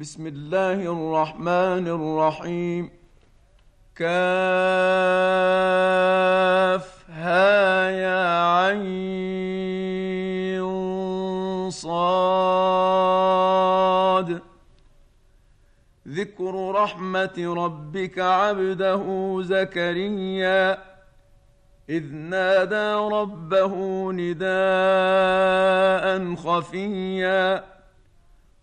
بسم الله الرحمن الرحيم. كاف ها يا عين صاد. ذكر رحمة ربك عبده زكريا. إذ نادى ربه نداء خفيا.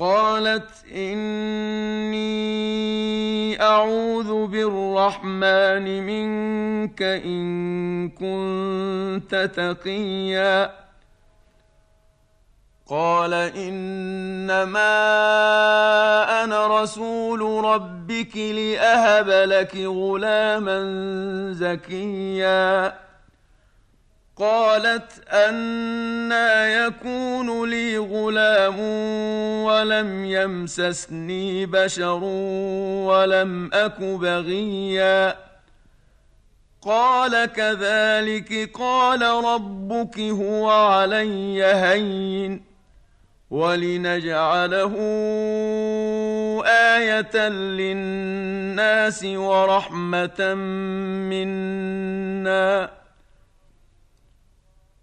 قالت إني أعوذ بالرحمن منك إن كنت تقيا. قال إنما أنا رسول ربك لأهب لك غلاما زكيا. قالت أنا يكون لي غلام ولم يمسسني بشر ولم أك بغيا. قال كذلك قال ربك هو علي هين ولنجعله آية للناس ورحمة منا.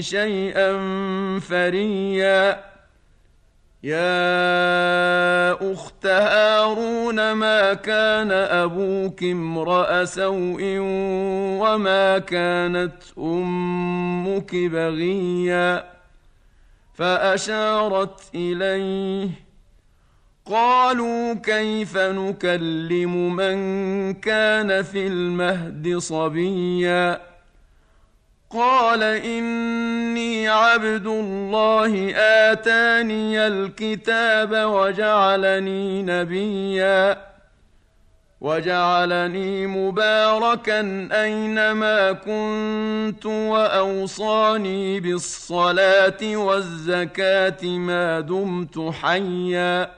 شيئا فريا. يا أخت هارون ما كان أبوك امرأ سوء وما كانت أمك بغيا؟ فأشارت إليه قالوا كيف نكلم من كان في المهد صبيا؟ قال إني عبد الله آتاني الكتاب وجعلني نبيا. وجعلني مباركا أينما كنت وأوصاني بالصلاة والزكاة ما دمت حيا.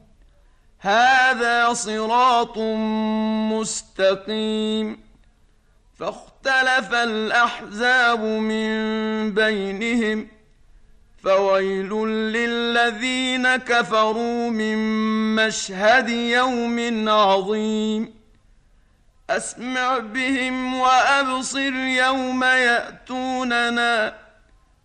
هذا صراط مستقيم. فاختلف الأحزاب من بينهم فويل للذين كفروا من مشهد يوم عظيم. أسمع بهم وأبصر يوم يأتوننا.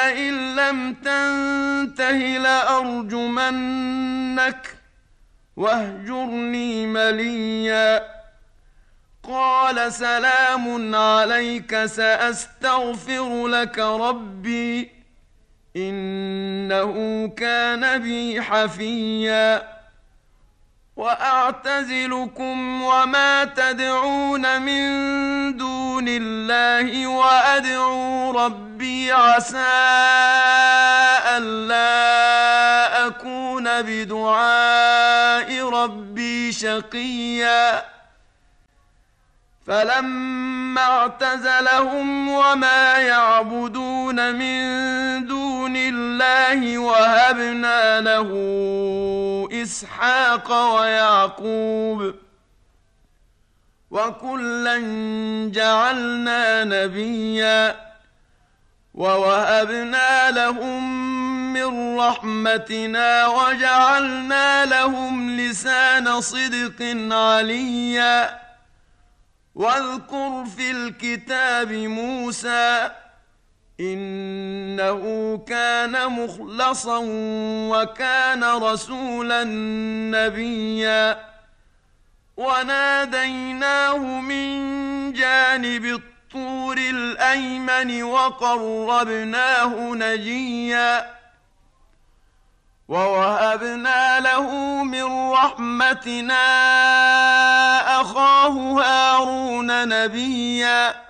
لئن لم تنته لأرجمنك واهجرني مليا. قال سلام عليك سأستغفر لك ربي إنه كان بي حفيًّا. وأعتزلكم وما تدعون من دون الله وأدعو ربي عسى ألا أكون بدعاء ربي شقيا. فلما اعتزلهم وما يعبدون من دون الله وهبنا له إسحاق ويعقوب وكلا جعلنا نبيا ووهبنا لهم من رحمتنا وجعلنا لهم لسان صدق عليا واذكر في الكتاب موسى إنه كان مخلصا وكان رسولا نبيا. وناديناه من جانب الطور الأيمن وقربناه نجيا. ووهبنا له من رحمتنا أخاه هارون نبيا.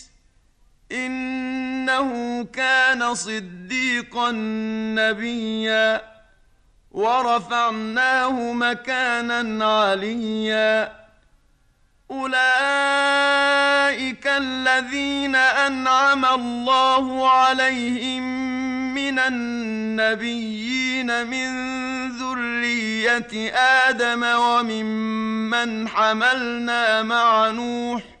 إنه كان صديقا نبيا ورفعناه مكانا عليا. أولئك الذين أنعم الله عليهم من النبيين من ذرية آدم وممن حملنا مع نوح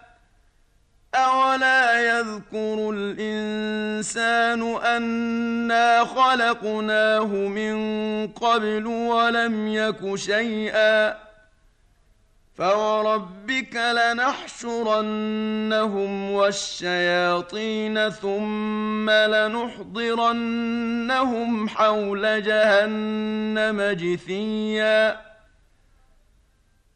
اولا يذكر الانسان انا خلقناه من قبل ولم يك شيئا فوربك لنحشرنهم والشياطين ثم لنحضرنهم حول جهنم جثيا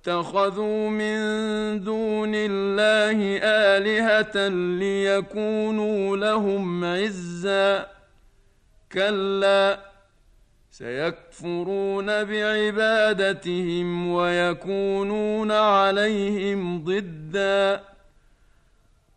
اتخذوا من دون الله آلهة ليكونوا لهم عزا. كلا سيكفرون بعبادتهم ويكونون عليهم ضدا.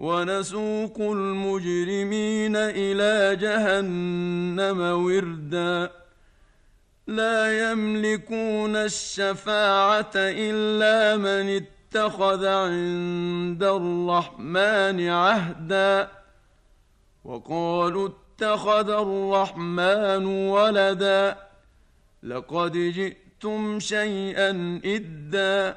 ونسوق المجرمين إلى جهنم وردا. لا يملكون الشفاعة إلا من اتخذ عند الرحمن عهدا. وقالوا اتخذ الرحمن ولدا. لقد جئتم شيئا إدا.